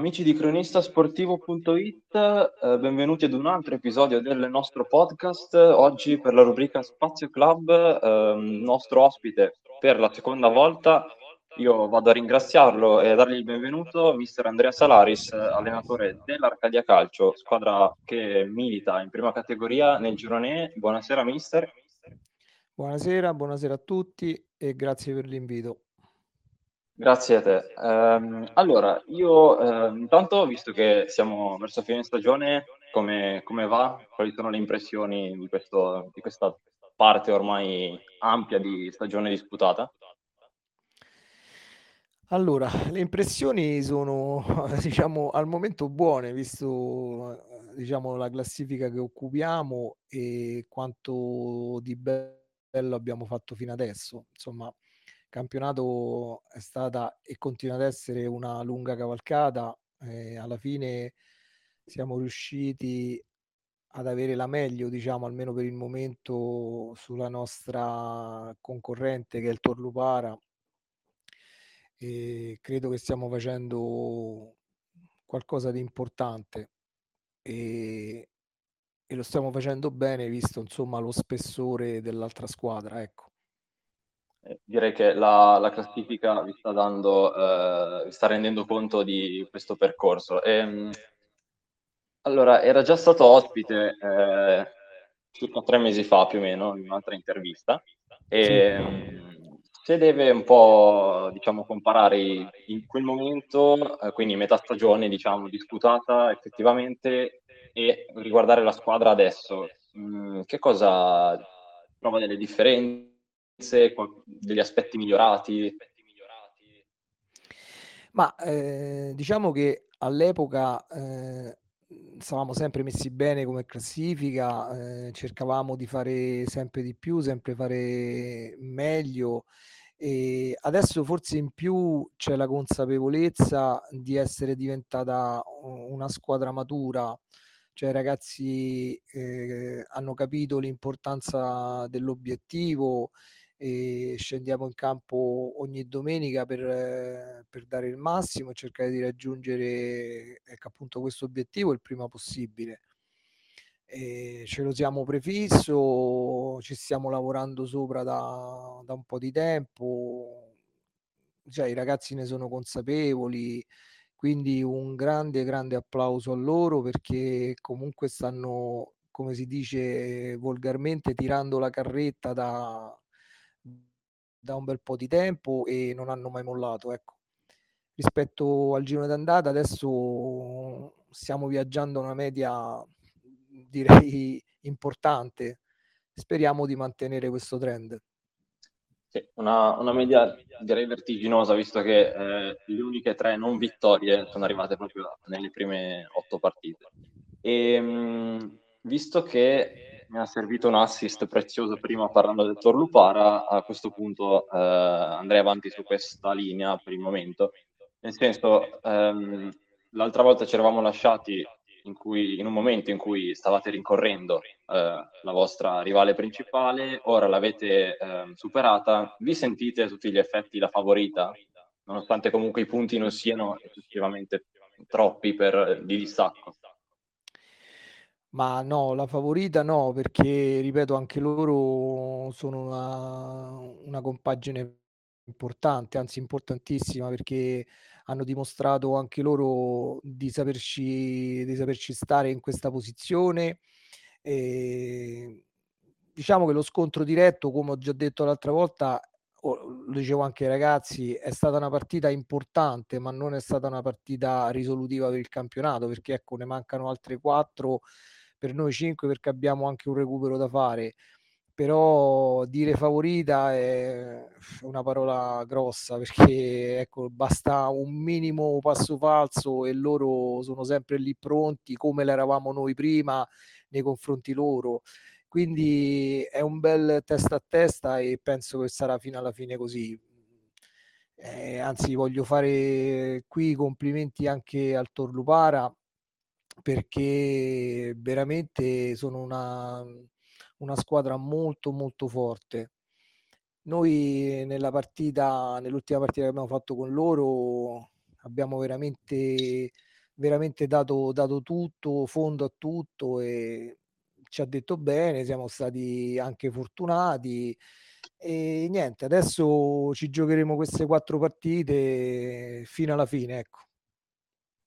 Amici di cronistasportivo.it, eh, benvenuti ad un altro episodio del nostro podcast. Oggi per la rubrica Spazio Club, eh, nostro ospite per la seconda volta. Io vado a ringraziarlo e a dargli il benvenuto, mister Andrea Salaris, allenatore dell'Arcadia Calcio, squadra che milita in prima categoria nel girone. Buonasera mister. Buonasera, buonasera a tutti e grazie per l'invito. Grazie a te. Um, allora, io uh, intanto, visto che siamo verso fine stagione, come, come, va? Quali sono le impressioni di, questo, di questa parte ormai ampia di stagione disputata? Allora, le impressioni sono, diciamo, al momento buone, visto, diciamo, la classifica che occupiamo e quanto di bello abbiamo fatto fino adesso. Insomma, campionato è stata e continua ad essere una lunga cavalcata. Eh, alla fine siamo riusciti ad avere la meglio, diciamo, almeno per il momento, sulla nostra concorrente che è il Torlupara. E credo che stiamo facendo qualcosa di importante e, e lo stiamo facendo bene visto insomma lo spessore dell'altra squadra. Ecco. Eh, direi che la, la, classifica vi sta, dando, eh, vi sta rendendo conto di questo percorso. E, ehm, allora, era già stato ospite eh, circa tre mesi fa più o meno in un'altra intervista e sì. Ehm, se deve un po' diciamo, comparare in quel momento, eh, quindi metà stagione diciamo, disputata effettivamente e riguardare la squadra adesso, mh, mm, che cosa trova delle differenze? Degli aspetti migliorati? Ma eh, diciamo che all'epoca eh, stavamo sempre messi bene come classifica, eh, cercavamo di fare sempre di più, sempre fare meglio. E adesso forse in più c'è la consapevolezza di essere diventata una squadra matura, cioè i ragazzi eh, hanno capito l'importanza dell'obiettivo e scendiamo in campo ogni domenica per, per dare il massimo e cercare di raggiungere ecco, appunto questo obiettivo il prima possibile. E ce lo siamo prefisso, ci stiamo lavorando sopra da, da un po' di tempo, cioè, i ragazzi ne sono consapevoli, quindi un grande, grande applauso a loro perché comunque stanno, come si dice volgarmente, tirando la carretta da, da un bel po' di tempo e non hanno mai mollato. Ecco. Rispetto al girone d'andata, adesso stiamo viaggiando a una media direi importante. Speriamo di mantenere questo trend. Sì, una, una, media direi vertiginosa, visto che eh, le uniche tre non vittorie sono arrivate proprio nelle prime otto partite. E mh, visto che mi ha servito un assist prezioso prima parlando del Torlupara, a questo punto eh, andrei avanti su questa linea per il momento. Nel senso, ehm, l'altra volta ci eravamo lasciati in, cui, in, un momento in cui stavate rincorrendo eh, la vostra rivale principale, ora l'avete eh, superata, vi sentite a tutti gli effetti la favorita, nonostante comunque i punti non siano eccessivamente troppi per, di distacco? Ma no, la favorita no, perché ripeto, anche loro sono una, una compagine importante, anzi importantissima, perché hanno dimostrato anche loro di saperci, di saperci stare in questa posizione. E diciamo che lo scontro diretto, come ho già detto l'altra volta, lo dicevo anche ai ragazzi, è stata una partita importante, ma non è stata una partita risolutiva per il campionato, perché ecco, ne mancano altre quattro per noi 5 perché abbiamo anche un recupero da fare però dire favorita è una parola grossa perché ecco, basta un minimo passo falso e loro sono sempre lì pronti come l'eravamo noi prima nei confronti loro. Quindi è un bel testa a testa e penso che sarà fino alla fine così. Eh, anzi, voglio fare qui complimenti anche al Torlupara perché veramente sono una, una squadra molto molto forte. Noi nella partita, nell'ultima partita che abbiamo fatto con loro, abbiamo veramente veramente dato, dato tutto, fondo a tutto e ci ha detto bene, siamo stati anche fortunati e niente, adesso ci giocheremo queste quattro partite fino alla fine, ecco.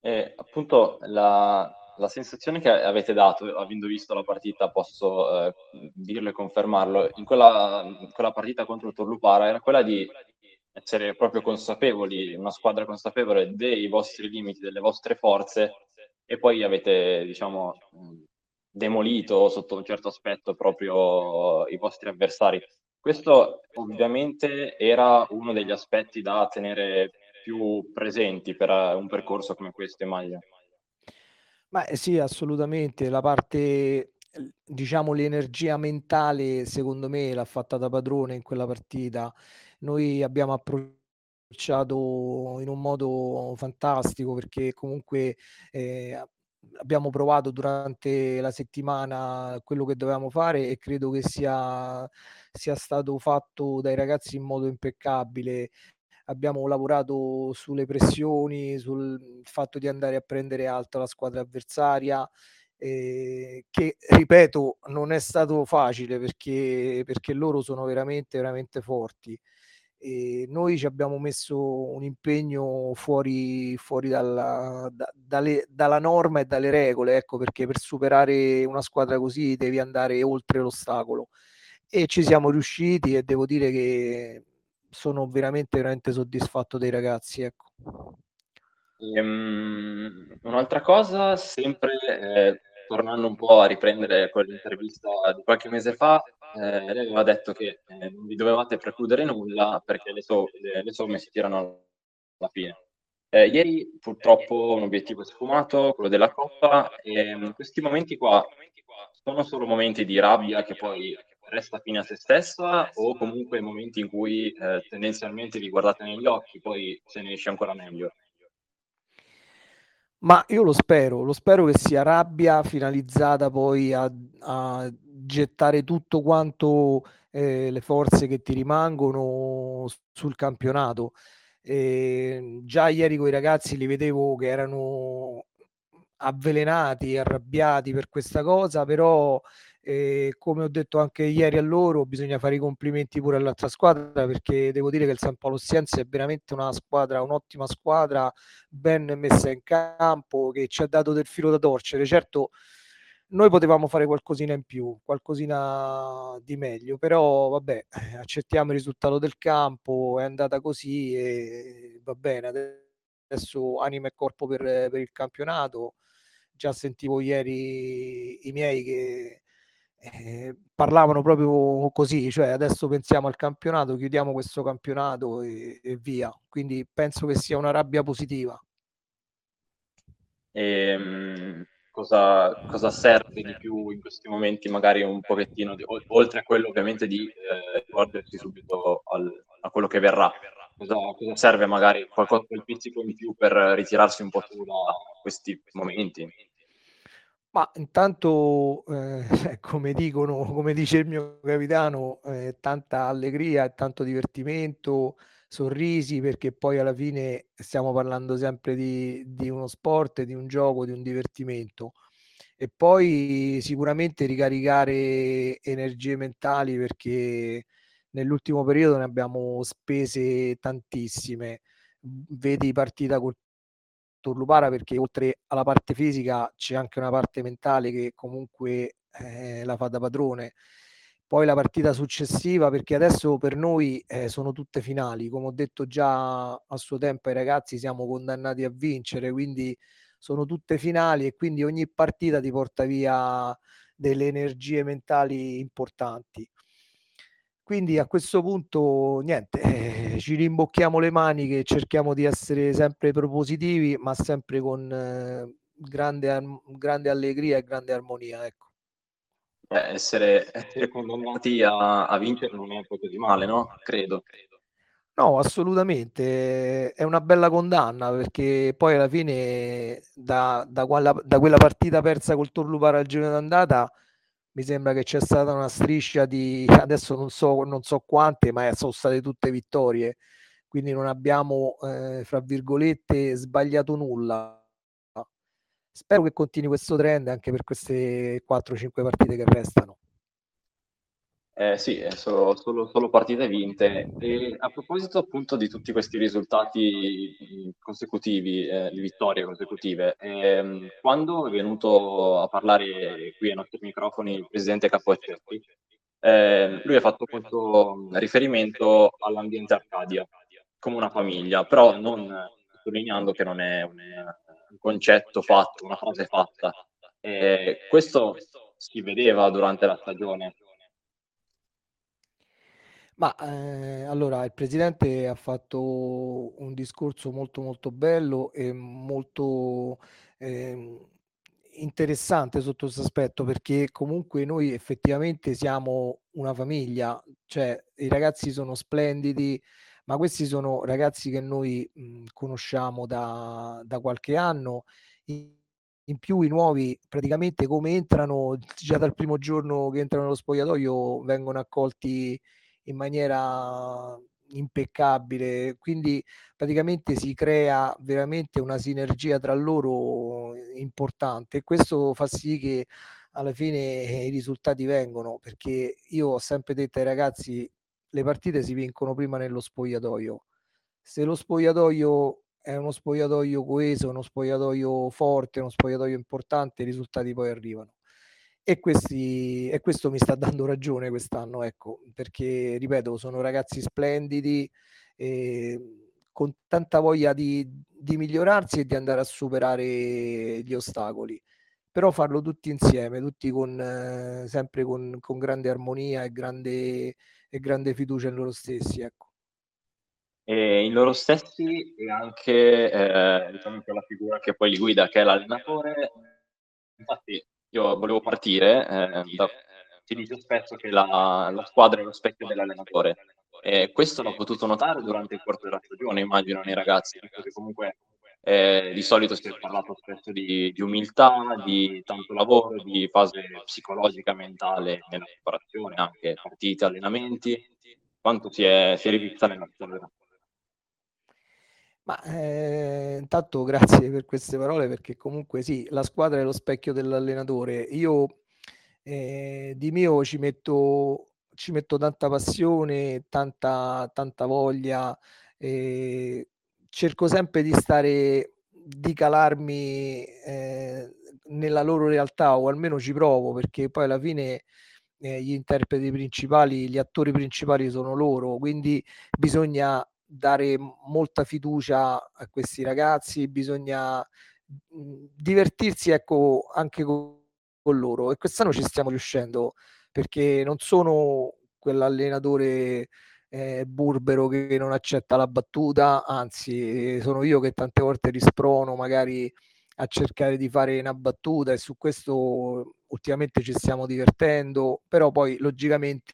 E appunto la, la sensazione che avete dato, avendo visto la partita, posso eh, dirlo e confermarlo, in quella, quella partita contro il Torlupara era quella di essere proprio consapevoli, una squadra consapevole dei vostri limiti, delle vostre forze e poi avete, diciamo, demolito sotto un certo aspetto proprio i vostri avversari. Questo ovviamente era uno degli aspetti da tenere più presenti per un percorso come questo in maglia. Ma eh, sì, assolutamente. La parte, diciamo, l'energia mentale, secondo me, l'ha fatta da padrone in quella partita. Noi abbiamo approcciato in un modo fantastico perché comunque eh, abbiamo provato durante la settimana quello che dovevamo fare e credo che sia, sia stato fatto dai ragazzi in modo impeccabile. Abbiamo lavorato sulle pressioni, sul fatto di andare a prendere alta la squadra avversaria, eh, che ripeto non è stato facile perché, perché loro sono veramente, veramente forti. E noi ci abbiamo messo un impegno fuori, fuori dalla, da, dalle, dalla, norma e dalle regole, ecco perché per superare una squadra così devi andare oltre l'ostacolo. E ci siamo riusciti e devo dire che sono veramente, veramente soddisfatto dei ragazzi. Ecco. Um, un'altra cosa, sempre eh, tornando un po' a riprendere quell'intervista di qualche mese fa, eh, lei aveva detto che eh, non vi dovevate precludere nulla perché le, so- le, le somme si tirano alla fine. Eh, ieri purtroppo un obiettivo è sfumato, quello della Coppa, e in questi momenti qua sono solo momenti di rabbia che poi resta fine a se stessa o comunque momenti in cui eh, tendenzialmente vi guardate negli occhi, poi se ne esce ancora meglio? Ma io lo spero, lo spero che sia rabbia finalizzata poi a, a gettare tutto quanto eh, le forze che ti rimangono sul campionato. E già ieri con i ragazzi li vedevo che erano avvelenati, arrabbiati per questa cosa, però eh, come ho detto anche ieri a loro, bisogna fare i complimenti pure all'altra squadra perché devo dire che il San Paolo Scienza è veramente una squadra, un'ottima squadra, ben messa in campo, che ci ha dato del filo da torcere. Certo, noi potevamo fare qualcosina in più, qualcosina di meglio, però vabbè, accettiamo il risultato del campo, è andata così e va bene. Adesso anima e corpo per, per il campionato. Già sentivo ieri i miei che eh, parlavano proprio così, cioè adesso pensiamo al campionato, chiudiamo questo campionato e, e via. Quindi penso che sia una rabbia positiva. E, ehm, cosa, cosa, serve di più in questi momenti, magari un pochettino, di, oltre a quello ovviamente di eh, ricordarsi subito al, a quello che verrà. Cosa, cosa serve magari qualcosa, quel pizzico in più per ritirarsi un po' da questi momenti? Ma intanto, eh, come dicono, come dice il mio capitano, eh, tanta allegria tanto divertimento, sorrisi, perché poi alla fine stiamo parlando sempre di, di uno sport, di un gioco, di un divertimento. E poi sicuramente ricaricare energie mentali perché nell'ultimo periodo ne abbiamo spese tantissime. Vedi partita col Torlupara perché oltre alla parte fisica c'è anche una parte mentale che comunque eh, la fa da padrone. Poi la partita successiva perché adesso per noi eh, sono tutte finali, come ho detto già a suo tempo ai ragazzi siamo condannati a vincere, quindi sono tutte finali e quindi ogni partita ti porta via delle energie mentali importanti. Quindi a questo punto niente, eh, ci rimbocchiamo le maniche e cerchiamo di essere sempre propositivi, ma sempre con eh, grande, grande allegria e grande armonia. Ecco. Beh, essere, essere condannati a, a, vincere non è proprio di male, no? Credo. No, assolutamente, è una bella condanna perché poi alla fine da, da, quella, da quella partita persa col Torlupara al giro d'andata mi sembra che c'è stata una striscia di adesso non so, non so quante, ma sono state tutte vittorie, quindi non abbiamo, eh, fra virgolette, sbagliato nulla. spero che continui questo trend anche per queste 4-5 partite che restano. Eh, sì, solo, solo, solo, partite vinte. E a proposito appunto di tutti questi risultati consecutivi, eh, di vittorie consecutive, ehm, quando è venuto a parlare qui ai nostri microfoni il presidente Capoccetti, eh, lui ha fatto molto riferimento all'ambiente Arcadia come una famiglia, però non sottolineando che non è un, un concetto fatto, una frase fatta. questo si vedeva durante la stagione ma eh, allora il presidente ha fatto un discorso molto molto bello e molto eh, interessante sotto questo aspetto perché comunque noi effettivamente siamo una famiglia, cioè i ragazzi sono splendidi, ma questi sono ragazzi che noi mh, conosciamo da, da qualche anno. In, in più i nuovi praticamente come entrano già dal primo giorno che entrano nello spogliatoio vengono accolti in maniera impeccabile, quindi praticamente si crea veramente una sinergia tra loro importante e questo fa sì che alla fine i risultati vengono perché io ho sempre detto ai ragazzi le partite si vincono prima nello spogliatoio. Se lo spogliatoio è uno spogliatoio coeso, uno spogliatoio forte, uno spogliatoio importante, i risultati poi arrivano e, questi, e questo mi sta dando ragione quest'anno, ecco, perché ripeto, sono ragazzi splendidi, eh, con tanta voglia di, di migliorarsi e di andare a superare gli ostacoli però farlo tutti insieme, tutti con, eh, sempre con, con, grande armonia e grande, e grande, fiducia in loro stessi. Ecco. E in loro stessi e anche eh, diciamo, la figura che poi li guida, che è l'allenatore. Infatti, io volevo partire, eh, da, si dice spesso che la, la, squadra è lo specchio dell'allenatore e questo l'ho potuto notare durante il corso della stagione, immagino, nei ragazzi, perché comunque eh, di solito si è parlato spesso di, di, umiltà, di tanto lavoro, di fase psicologica, mentale nella preparazione, anche partite, allenamenti, quanto si è, si è rivista nella squadra. Ma eh, intanto grazie per queste parole perché comunque sì, la squadra è lo specchio dell'allenatore. Io eh, di mio ci metto, ci metto tanta passione, tanta, tanta voglia, eh, cerco sempre di stare, di calarmi eh, nella loro realtà o almeno ci provo perché poi alla fine eh, gli interpreti principali, gli attori principali sono loro, quindi bisogna dare molta fiducia a questi ragazzi, bisogna divertirsi ecco, anche con, con loro. E quest'anno ci stiamo riuscendo perché non sono quell'allenatore eh, burbero che non accetta la battuta, anzi sono io che tante volte risprono magari a cercare di fare una battuta e su questo ultimamente ci stiamo divertendo, però poi logicamente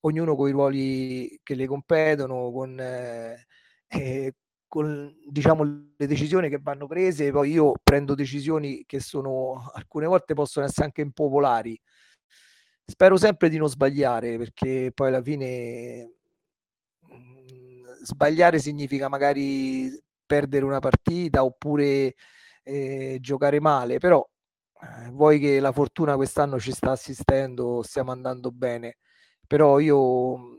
ognuno con i ruoli che le competono, con, eh, eh, con diciamo, le decisioni che vanno prese, poi io prendo decisioni che sono alcune volte possono essere anche impopolari. Spero sempre di non sbagliare perché poi alla fine mm, sbagliare significa magari perdere una partita oppure eh, giocare male, però eh, vuoi che la fortuna quest'anno ci sta assistendo, stiamo andando bene però io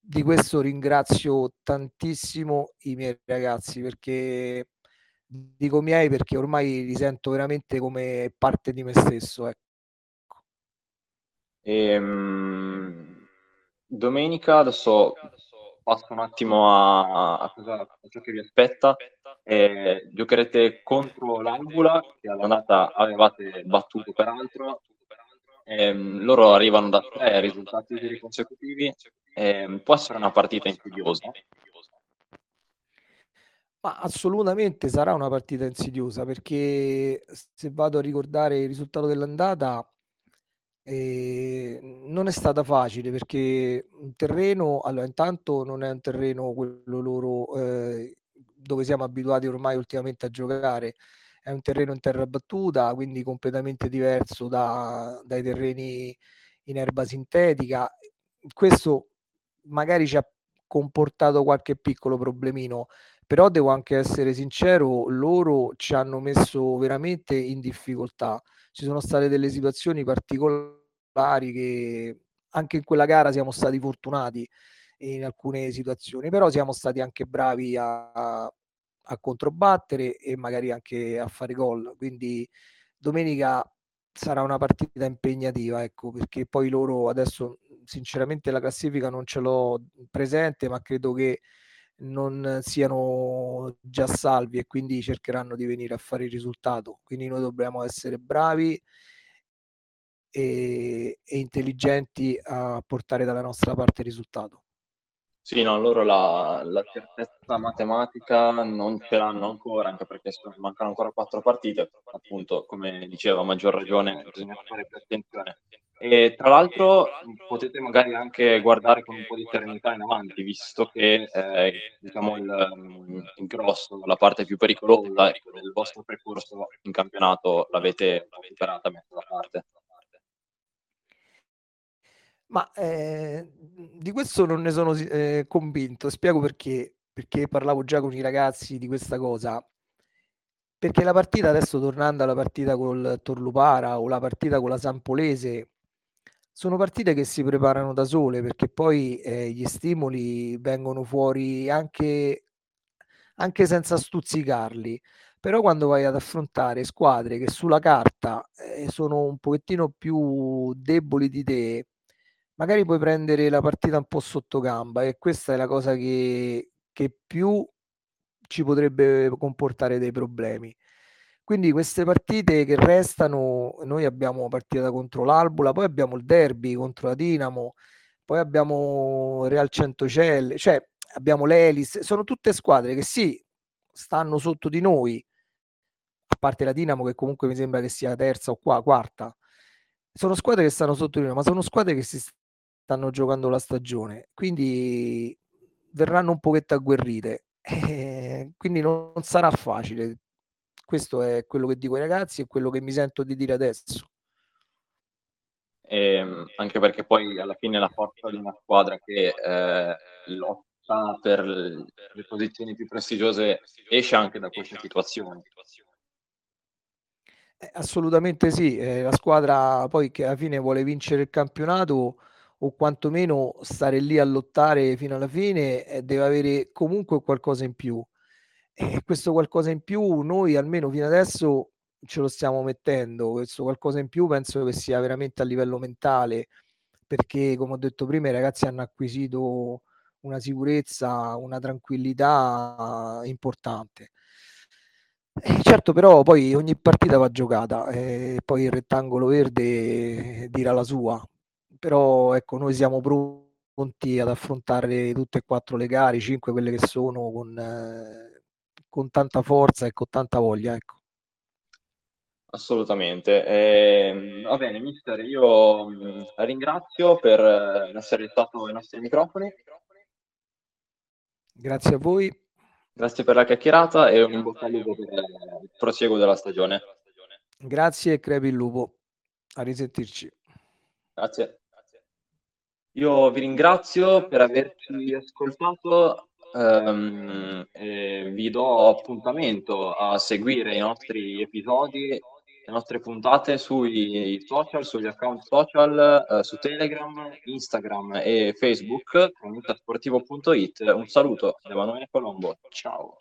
di questo ringrazio tantissimo i miei ragazzi perché dico miei perché ormai li sento veramente come parte di me stesso. Ecco. Ehm, domenica adesso passo un attimo a, a, cosa, a ciò che vi aspetta. Eh, giocherete contro l'Angula che all'andata avevate battuto peraltro ehm, loro arrivano da tre risultati consecutivi, ehm, può essere una partita insidiosa? Ma assolutamente sarà una partita insidiosa perché se vado a ricordare il risultato dell'andata eh, non è stata facile perché un terreno, allora intanto non è un terreno quello loro eh, dove siamo abituati ormai ultimamente a giocare, è un terreno in terra battuta, quindi completamente diverso da, dai terreni in erba sintetica. Questo magari ci ha comportato qualche piccolo problemino, però devo anche essere sincero, loro ci hanno messo veramente in difficoltà. Ci sono state delle situazioni particolari che anche in quella gara siamo stati fortunati in alcune situazioni, però siamo stati anche bravi a, a controbattere e magari anche a fare gol. Quindi domenica sarà una partita impegnativa, ecco, perché poi loro adesso sinceramente la classifica non ce l'ho presente, ma credo che non siano già salvi e quindi cercheranno di venire a fare il risultato. Quindi noi dobbiamo essere bravi e, e intelligenti a portare dalla nostra parte il risultato. Sì, no, loro la, la certezza matematica non ce l'hanno ancora, anche perché mancano ancora quattro partite, appunto, come diceva, a maggior ragione bisogna fare più attenzione. E tra l'altro potete magari anche guardare con un po' di serenità in avanti, visto che eh, diciamo il, il, grosso, la parte più pericolosa del vostro percorso in campionato l'avete superata, messa da parte. Ma eh, di questo non ne sono eh, convinto, spiego perché, perché parlavo già con i ragazzi di questa cosa. Perché la partita, adesso tornando alla partita col Torlupara o la partita con la Sampolese, sono partite che si preparano da sole perché poi eh, gli stimoli vengono fuori anche, anche senza stuzzicarli. Però quando vai ad affrontare squadre che sulla carta eh, sono un pochettino più deboli di te, magari puoi prendere la partita un po' sotto gamba e questa è la cosa che, che più ci potrebbe comportare dei problemi. Quindi queste partite che restano, noi abbiamo partita contro l'Albula, poi abbiamo il derby contro la Dinamo, poi abbiamo Real Centocelle, cioè abbiamo l'Elis, sono tutte squadre che sì, stanno sotto di noi, a parte la Dinamo che comunque mi sembra che sia terza o qua, quarta, sono squadre che stanno sotto di noi, ma sono squadre che si stanno giocando la stagione, quindi verranno un pochetto agguerrite, eh, quindi non, non sarà facile. Questo è quello che dico ai ragazzi e quello che mi sento di dire adesso. E, ehm, anche perché poi alla fine la forza di una squadra che eh, lotta per le posizioni più prestigiose esce anche da queste situazioni. Eh, assolutamente sì, eh, la squadra poi che alla fine vuole vincere il campionato o quantomeno stare lì a lottare fino alla fine eh, deve avere comunque qualcosa in più. E questo qualcosa in più noi almeno fino adesso ce lo stiamo mettendo, questo qualcosa in più penso che sia veramente a livello mentale, perché come ho detto prima i ragazzi hanno acquisito una sicurezza, una tranquillità importante. Eh, certo, però poi ogni partita va giocata e poi il rettangolo verde dirà la sua, però ecco, noi siamo pronti ad affrontare tutte e quattro le gare, cinque quelle che sono, con, eh, con tanta forza e con tanta voglia. Ecco. Assolutamente. Eh, va bene, mister, io ringrazio per eh, essere stato ai nostri microfoni. Grazie a voi. Grazie per la chiacchierata e un in bocca al lupo per il proseguo della stagione. Grazie e crepi il lupo. A risentirci. Grazie. Io vi ringrazio per averci ascoltato. Um, vi do appuntamento a seguire i nostri episodi, le nostre puntate sui social, sugli account social, uh, su Telegram, Instagram e Facebook, comunitasportivo.it. Un saluto da Emanuele Colombo. Ciao.